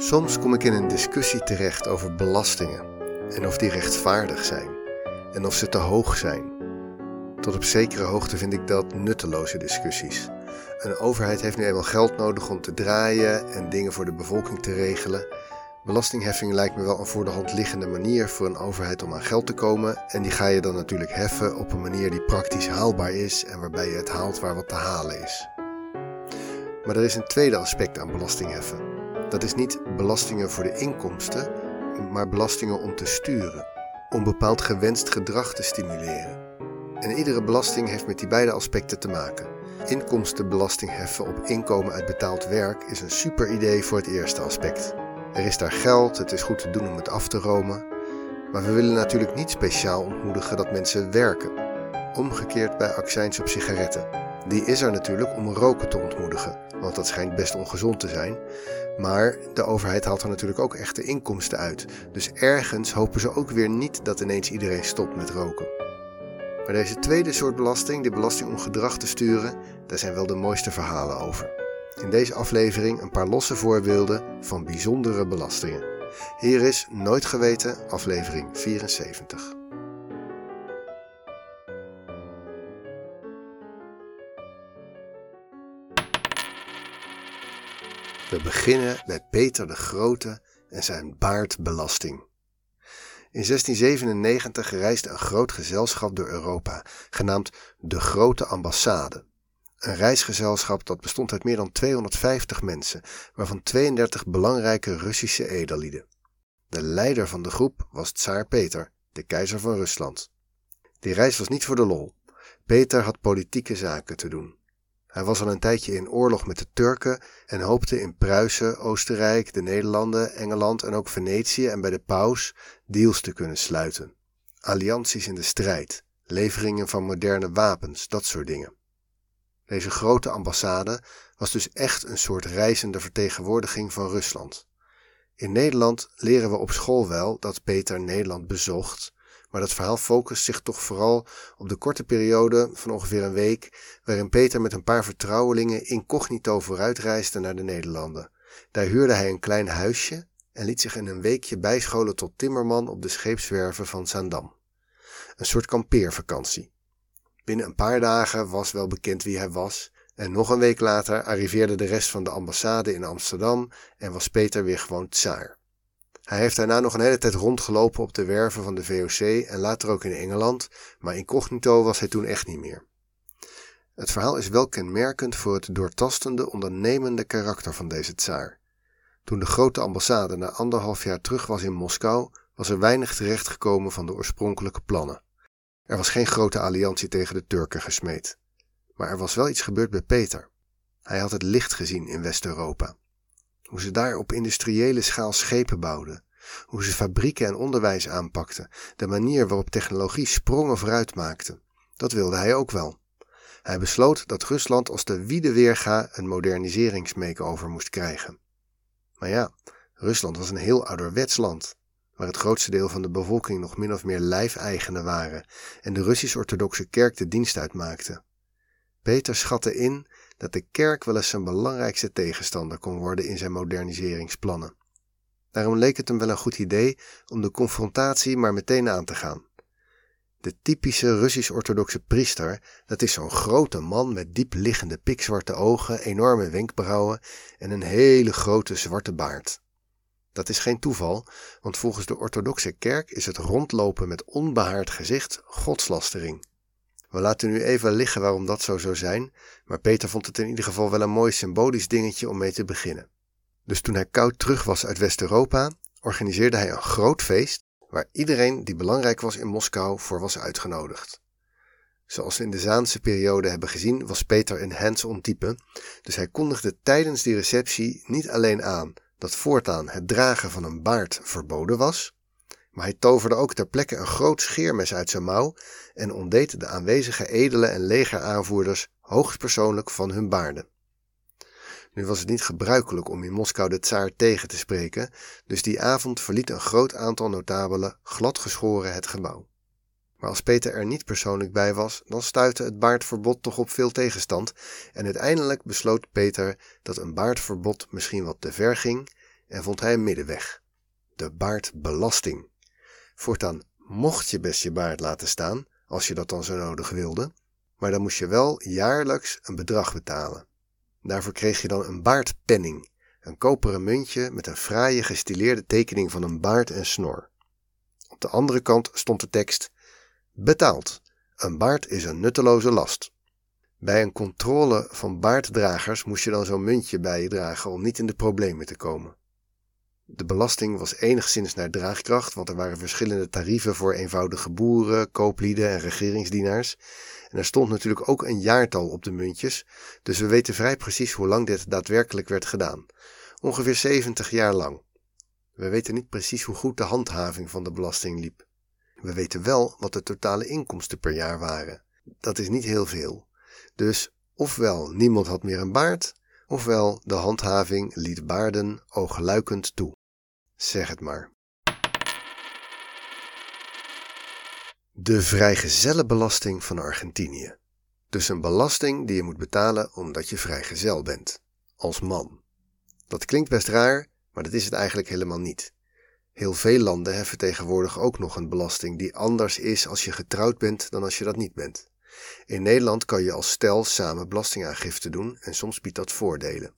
Soms kom ik in een discussie terecht over belastingen en of die rechtvaardig zijn en of ze te hoog zijn. Tot op zekere hoogte vind ik dat nutteloze discussies. Een overheid heeft nu eenmaal geld nodig om te draaien en dingen voor de bevolking te regelen. Belastingheffing lijkt me wel een voor de hand liggende manier voor een overheid om aan geld te komen. En die ga je dan natuurlijk heffen op een manier die praktisch haalbaar is en waarbij je het haalt waar wat te halen is. Maar er is een tweede aspect aan belastingheffen. Dat is niet belastingen voor de inkomsten, maar belastingen om te sturen, om bepaald gewenst gedrag te stimuleren. En iedere belasting heeft met die beide aspecten te maken. Inkomstenbelasting heffen op inkomen uit betaald werk is een super idee voor het eerste aspect. Er is daar geld, het is goed te doen om het af te romen. Maar we willen natuurlijk niet speciaal ontmoedigen dat mensen werken. Omgekeerd bij accijns op sigaretten. Die is er natuurlijk om roken te ontmoedigen, want dat schijnt best ongezond te zijn. Maar de overheid haalt er natuurlijk ook echte inkomsten uit. Dus ergens hopen ze ook weer niet dat ineens iedereen stopt met roken. Maar deze tweede soort belasting, de belasting om gedrag te sturen, daar zijn wel de mooiste verhalen over. In deze aflevering een paar losse voorbeelden van bijzondere belastingen. Hier is Nooit Geweten, aflevering 74. We beginnen met Peter de Grote en zijn baardbelasting. In 1697 reisde een groot gezelschap door Europa, genaamd de Grote Ambassade. Een reisgezelschap dat bestond uit meer dan 250 mensen, waarvan 32 belangrijke Russische edellieden. De leider van de groep was Tsaar Peter, de keizer van Rusland. Die reis was niet voor de lol. Peter had politieke zaken te doen. Hij was al een tijdje in oorlog met de Turken en hoopte in Pruisen, Oostenrijk, de Nederlanden, Engeland en ook Venetië en bij de paus deals te kunnen sluiten. Allianties in de strijd, leveringen van moderne wapens, dat soort dingen. Deze grote ambassade was dus echt een soort reizende vertegenwoordiging van Rusland. In Nederland leren we op school wel dat Peter Nederland bezocht, maar dat verhaal focust zich toch vooral op de korte periode van ongeveer een week, waarin Peter met een paar vertrouwelingen incognito vooruitreisde naar de Nederlanden. Daar huurde hij een klein huisje en liet zich in een weekje bijscholen tot timmerman op de scheepswerven van Zaandam. Een soort kampeervakantie. Binnen een paar dagen was wel bekend wie hij was, en nog een week later arriveerde de rest van de ambassade in Amsterdam en was Peter weer gewoon tsaar. Hij heeft daarna nog een hele tijd rondgelopen op de werven van de VOC en later ook in Engeland, maar incognito was hij toen echt niet meer. Het verhaal is wel kenmerkend voor het doortastende, ondernemende karakter van deze tsaar. Toen de grote ambassade na anderhalf jaar terug was in Moskou, was er weinig terechtgekomen van de oorspronkelijke plannen. Er was geen grote alliantie tegen de Turken gesmeed. Maar er was wel iets gebeurd bij Peter. Hij had het licht gezien in West-Europa. Hoe ze daar op industriële schaal schepen bouwden. Hoe ze fabrieken en onderwijs aanpakten. De manier waarop technologie sprongen vooruit maakte. Dat wilde hij ook wel. Hij besloot dat Rusland als de wiede weerga een moderniseringsmakeover moest krijgen. Maar ja, Rusland was een heel ouderwets land, waar het grootste deel van de bevolking nog min of meer lijfeigenen waren en de Russisch-orthodoxe kerk de dienst uitmaakte. Peter schatte in dat de kerk wel eens zijn belangrijkste tegenstander kon worden in zijn moderniseringsplannen. Daarom leek het hem wel een goed idee om de confrontatie maar meteen aan te gaan. De typische Russisch-orthodoxe priester, dat is zo'n grote man met diep liggende pikzwarte ogen, enorme wenkbrauwen en een hele grote zwarte baard. Dat is geen toeval, want volgens de orthodoxe kerk is het rondlopen met onbehaard gezicht godslastering. We laten nu even liggen waarom dat zo zou zijn, maar Peter vond het in ieder geval wel een mooi symbolisch dingetje om mee te beginnen. Dus toen hij koud terug was uit West-Europa, organiseerde hij een groot feest waar iedereen die belangrijk was in Moskou voor was uitgenodigd. Zoals we in de Zaanse periode hebben gezien, was Peter een hands-on type, dus hij kondigde tijdens die receptie niet alleen aan dat voortaan het dragen van een baard verboden was, maar hij toverde ook ter plekke een groot scheermes uit zijn mouw en ontdeed de aanwezige edelen en legeraanvoerders hoogstpersoonlijk van hun baarden. Nu was het niet gebruikelijk om in Moskou de tsaar tegen te spreken, dus die avond verliet een groot aantal notabelen gladgeschoren het gebouw. Maar als Peter er niet persoonlijk bij was, dan stuitte het baardverbod toch op veel tegenstand en uiteindelijk besloot Peter dat een baardverbod misschien wat te ver ging en vond hij een middenweg. De baardbelasting. Voortaan mocht je best je baard laten staan, als je dat dan zo nodig wilde, maar dan moest je wel jaarlijks een bedrag betalen. Daarvoor kreeg je dan een baardpenning, een koperen muntje met een fraaie gestileerde tekening van een baard en snor. Op de andere kant stond de tekst: Betaald. Een baard is een nutteloze last. Bij een controle van baarddragers moest je dan zo'n muntje bij je dragen om niet in de problemen te komen. De belasting was enigszins naar draagkracht, want er waren verschillende tarieven voor eenvoudige boeren, kooplieden en regeringsdienaars. En er stond natuurlijk ook een jaartal op de muntjes, dus we weten vrij precies hoe lang dit daadwerkelijk werd gedaan. Ongeveer 70 jaar lang. We weten niet precies hoe goed de handhaving van de belasting liep. We weten wel wat de totale inkomsten per jaar waren. Dat is niet heel veel. Dus ofwel niemand had meer een baard, ofwel de handhaving liet baarden oogluikend toe. Zeg het maar. De vrijgezellenbelasting van Argentinië. Dus een belasting die je moet betalen omdat je vrijgezel bent. Als man. Dat klinkt best raar, maar dat is het eigenlijk helemaal niet. Heel veel landen heffen tegenwoordig ook nog een belasting die anders is als je getrouwd bent dan als je dat niet bent. In Nederland kan je als stel samen belastingaangifte doen en soms biedt dat voordelen.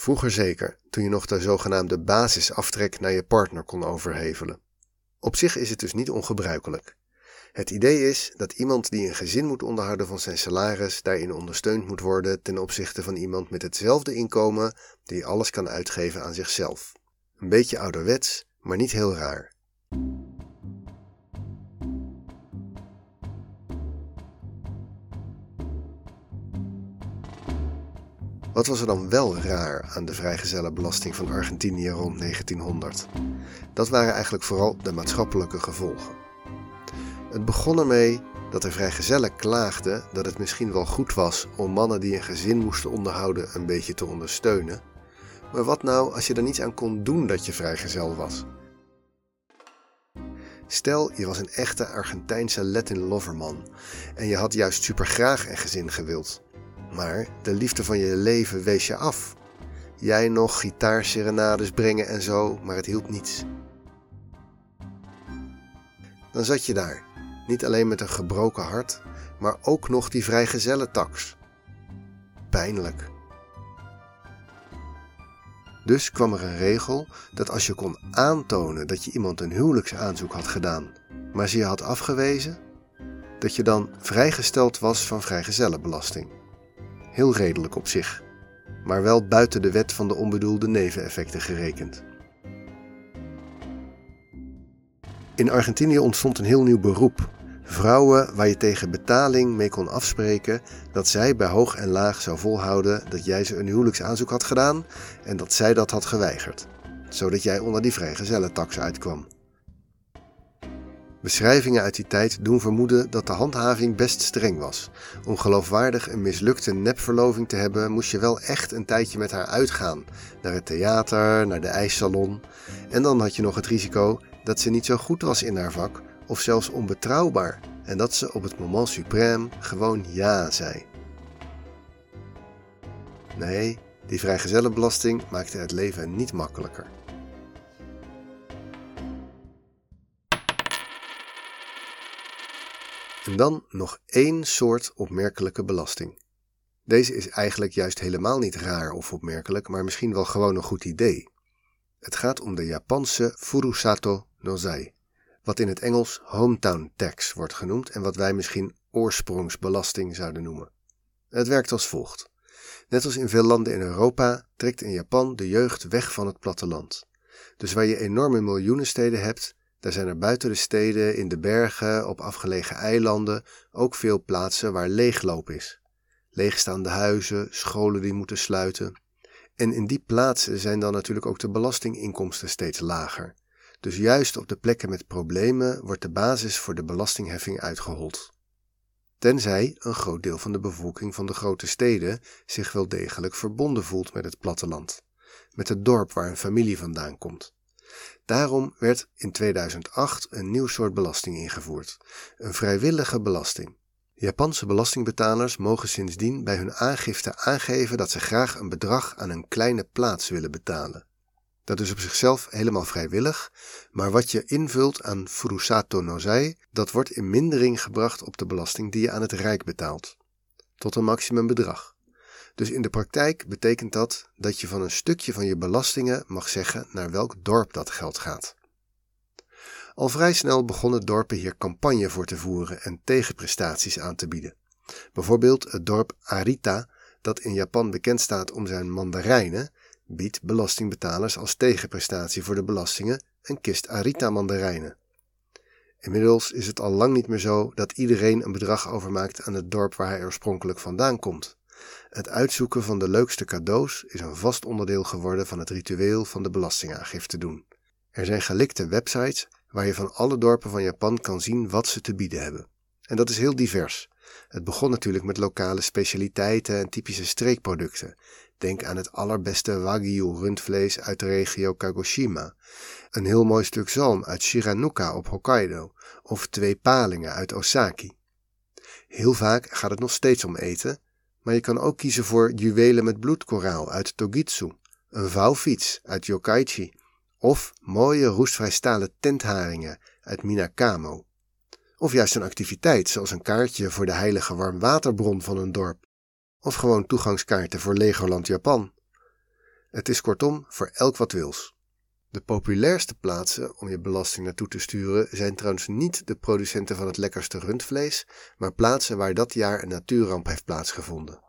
Vroeger zeker, toen je nog de zogenaamde basisaftrek naar je partner kon overhevelen. Op zich is het dus niet ongebruikelijk. Het idee is dat iemand die een gezin moet onderhouden van zijn salaris daarin ondersteund moet worden ten opzichte van iemand met hetzelfde inkomen die alles kan uitgeven aan zichzelf. Een beetje ouderwets, maar niet heel raar. Wat was er dan wel raar aan de vrijgezellenbelasting van Argentinië rond 1900? Dat waren eigenlijk vooral de maatschappelijke gevolgen. Het begon ermee dat de vrijgezellen klaagden dat het misschien wel goed was om mannen die een gezin moesten onderhouden een beetje te ondersteunen. Maar wat nou als je er niets aan kon doen dat je vrijgezel was? Stel, je was een echte Argentijnse Latin loverman en je had juist supergraag een gezin gewild. Maar de liefde van je leven wees je af. Jij nog gitaarserenades brengen en zo, maar het hielp niets. Dan zat je daar, niet alleen met een gebroken hart, maar ook nog die vrijgezellentax. Pijnlijk. Dus kwam er een regel dat als je kon aantonen dat je iemand een huwelijksaanzoek had gedaan, maar ze je had afgewezen, dat je dan vrijgesteld was van vrijgezellenbelasting. Heel redelijk op zich, maar wel buiten de wet van de onbedoelde neveneffecten gerekend. In Argentinië ontstond een heel nieuw beroep. Vrouwen waar je tegen betaling mee kon afspreken dat zij bij hoog en laag zou volhouden dat jij ze een huwelijksaanzoek had gedaan en dat zij dat had geweigerd, zodat jij onder die vrijgezellentax uitkwam. Beschrijvingen uit die tijd doen vermoeden dat de handhaving best streng was. Om geloofwaardig een mislukte nepverloving te hebben, moest je wel echt een tijdje met haar uitgaan. Naar het theater, naar de ijssalon. En dan had je nog het risico dat ze niet zo goed was in haar vak, of zelfs onbetrouwbaar. En dat ze op het moment suprême gewoon ja zei. Nee, die vrijgezellenbelasting maakte het leven niet makkelijker. En dan nog één soort opmerkelijke belasting. Deze is eigenlijk juist helemaal niet raar of opmerkelijk, maar misschien wel gewoon een goed idee. Het gaat om de Japanse Furusato Nozai, wat in het Engels hometown tax wordt genoemd en wat wij misschien oorsprongsbelasting zouden noemen. Het werkt als volgt. Net als in veel landen in Europa trekt in Japan de jeugd weg van het platteland. Dus waar je enorme miljoenensteden hebt, daar zijn er buiten de steden, in de bergen, op afgelegen eilanden ook veel plaatsen waar leegloop is. Leegstaande huizen, scholen die moeten sluiten. En in die plaatsen zijn dan natuurlijk ook de belastinginkomsten steeds lager. Dus juist op de plekken met problemen wordt de basis voor de belastingheffing uitgehold. Tenzij een groot deel van de bevolking van de grote steden zich wel degelijk verbonden voelt met het platteland, met het dorp waar een familie vandaan komt. Daarom werd in 2008 een nieuw soort belasting ingevoerd: een vrijwillige belasting. Japanse belastingbetalers mogen sindsdien bij hun aangifte aangeven dat ze graag een bedrag aan een kleine plaats willen betalen. Dat is op zichzelf helemaal vrijwillig, maar wat je invult aan Furusato Nozai, dat wordt in mindering gebracht op de belasting die je aan het Rijk betaalt. Tot een maximumbedrag. Dus in de praktijk betekent dat dat je van een stukje van je belastingen mag zeggen naar welk dorp dat geld gaat. Al vrij snel begonnen dorpen hier campagne voor te voeren en tegenprestaties aan te bieden. Bijvoorbeeld het dorp Arita, dat in Japan bekend staat om zijn mandarijnen, biedt belastingbetalers als tegenprestatie voor de belastingen een kist Arita mandarijnen. Inmiddels is het al lang niet meer zo dat iedereen een bedrag overmaakt aan het dorp waar hij oorspronkelijk vandaan komt. Het uitzoeken van de leukste cadeaus is een vast onderdeel geworden van het ritueel van de belastingaangifte doen. Er zijn gelikte websites waar je van alle dorpen van Japan kan zien wat ze te bieden hebben. En dat is heel divers. Het begon natuurlijk met lokale specialiteiten en typische streekproducten. Denk aan het allerbeste Wagyu rundvlees uit de regio Kagoshima, een heel mooi stuk zalm uit Shiranuka op Hokkaido of twee palingen uit Osaki. Heel vaak gaat het nog steeds om eten, maar je kan ook kiezen voor juwelen met bloedkoraal uit Togitsu, een vouwfiets uit Yokkaichi of mooie roestvrij stalen tentharingen uit Minakamo. Of juist een activiteit zoals een kaartje voor de heilige warmwaterbron van een dorp. Of gewoon toegangskaarten voor Legoland Japan. Het is kortom voor elk wat wils. De populairste plaatsen om je belasting naartoe te sturen zijn trouwens niet de producenten van het lekkerste rundvlees, maar plaatsen waar dat jaar een natuurramp heeft plaatsgevonden.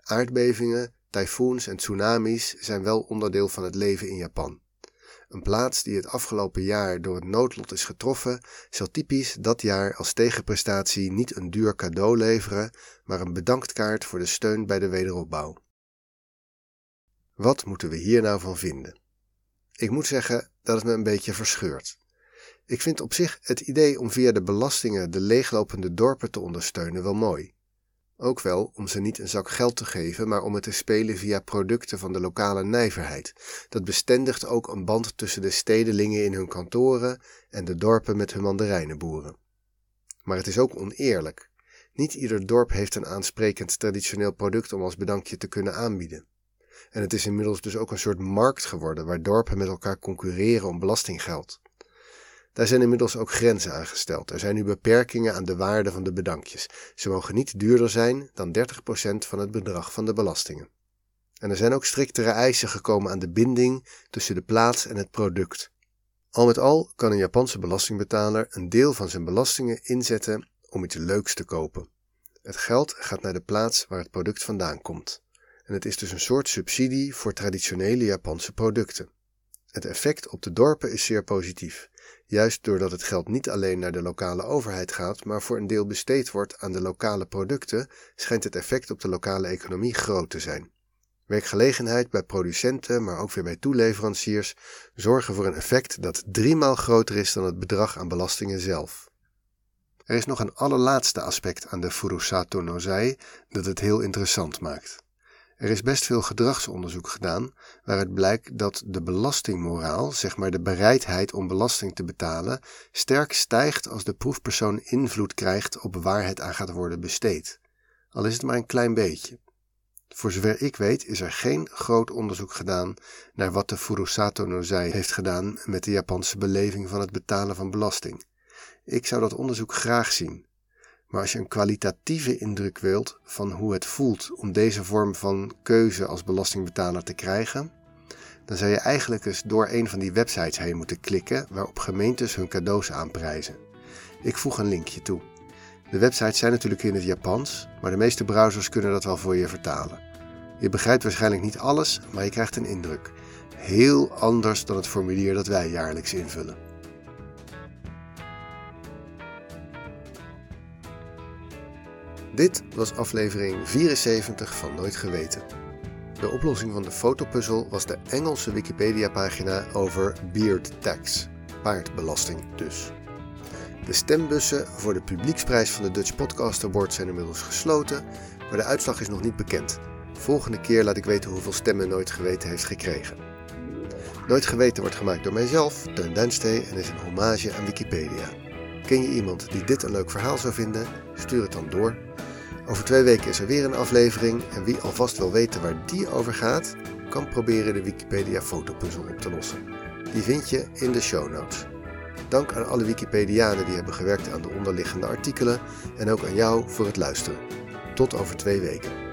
Aardbevingen, tyfoons en tsunamis zijn wel onderdeel van het leven in Japan. Een plaats die het afgelopen jaar door het noodlot is getroffen, zal typisch dat jaar als tegenprestatie niet een duur cadeau leveren, maar een bedanktkaart voor de steun bij de wederopbouw. Wat moeten we hier nou van vinden? Ik moet zeggen dat het me een beetje verscheurt. Ik vind op zich het idee om via de belastingen de leeglopende dorpen te ondersteunen wel mooi. Ook wel om ze niet een zak geld te geven, maar om het te spelen via producten van de lokale nijverheid. Dat bestendigt ook een band tussen de stedelingen in hun kantoren en de dorpen met hun mandarijnenboeren. Maar het is ook oneerlijk. Niet ieder dorp heeft een aansprekend traditioneel product om als bedankje te kunnen aanbieden. En het is inmiddels dus ook een soort markt geworden waar dorpen met elkaar concurreren om belastinggeld. Daar zijn inmiddels ook grenzen aan gesteld. Er zijn nu beperkingen aan de waarde van de bedankjes. Ze mogen niet duurder zijn dan 30% van het bedrag van de belastingen. En er zijn ook striktere eisen gekomen aan de binding tussen de plaats en het product. Al met al kan een Japanse belastingbetaler een deel van zijn belastingen inzetten om iets leuks te kopen. Het geld gaat naar de plaats waar het product vandaan komt. En het is dus een soort subsidie voor traditionele Japanse producten. Het effect op de dorpen is zeer positief. Juist doordat het geld niet alleen naar de lokale overheid gaat, maar voor een deel besteed wordt aan de lokale producten, schijnt het effect op de lokale economie groot te zijn. Werkgelegenheid bij producenten, maar ook weer bij toeleveranciers, zorgen voor een effect dat driemaal groter is dan het bedrag aan belastingen zelf. Er is nog een allerlaatste aspect aan de Furusato Nozai dat het heel interessant maakt. Er is best veel gedragsonderzoek gedaan waaruit blijkt dat de belastingmoraal, zeg maar de bereidheid om belasting te betalen, sterk stijgt als de proefpersoon invloed krijgt op waar het aan gaat worden besteed. Al is het maar een klein beetje. Voor zover ik weet is er geen groot onderzoek gedaan naar wat de Furusato Nozai heeft gedaan met de Japanse beleving van het betalen van belasting. Ik zou dat onderzoek graag zien. Maar als je een kwalitatieve indruk wilt van hoe het voelt om deze vorm van keuze als belastingbetaler te krijgen, dan zou je eigenlijk eens door een van die websites heen moeten klikken waarop gemeentes hun cadeaus aanprijzen. Ik voeg een linkje toe. De websites zijn natuurlijk in het Japans, maar de meeste browsers kunnen dat wel voor je vertalen. Je begrijpt waarschijnlijk niet alles, maar je krijgt een indruk. Heel anders dan het formulier dat wij jaarlijks invullen. Dit was aflevering 74 van Nooit Geweten. De oplossing van de fotopuzzel was de Engelse Wikipedia-pagina over beard tax, paardbelasting dus. De stembussen voor de publieksprijs van de Dutch Podcast Award zijn inmiddels gesloten, maar de uitslag is nog niet bekend. Volgende keer laat ik weten hoeveel stemmen Nooit Geweten heeft gekregen. Nooit Geweten wordt gemaakt door mijzelf, Teun Duinstee, en is een hommage aan Wikipedia. Ken je iemand die dit een leuk verhaal zou vinden? Stuur het dan door over twee weken is er weer een aflevering en wie alvast wil weten waar die over gaat, kan proberen de Wikipedia fotopuzzel op te lossen. Die vind je in de show notes. Dank aan alle Wikipedianen die hebben gewerkt aan de onderliggende artikelen en ook aan jou voor het luisteren. Tot over twee weken.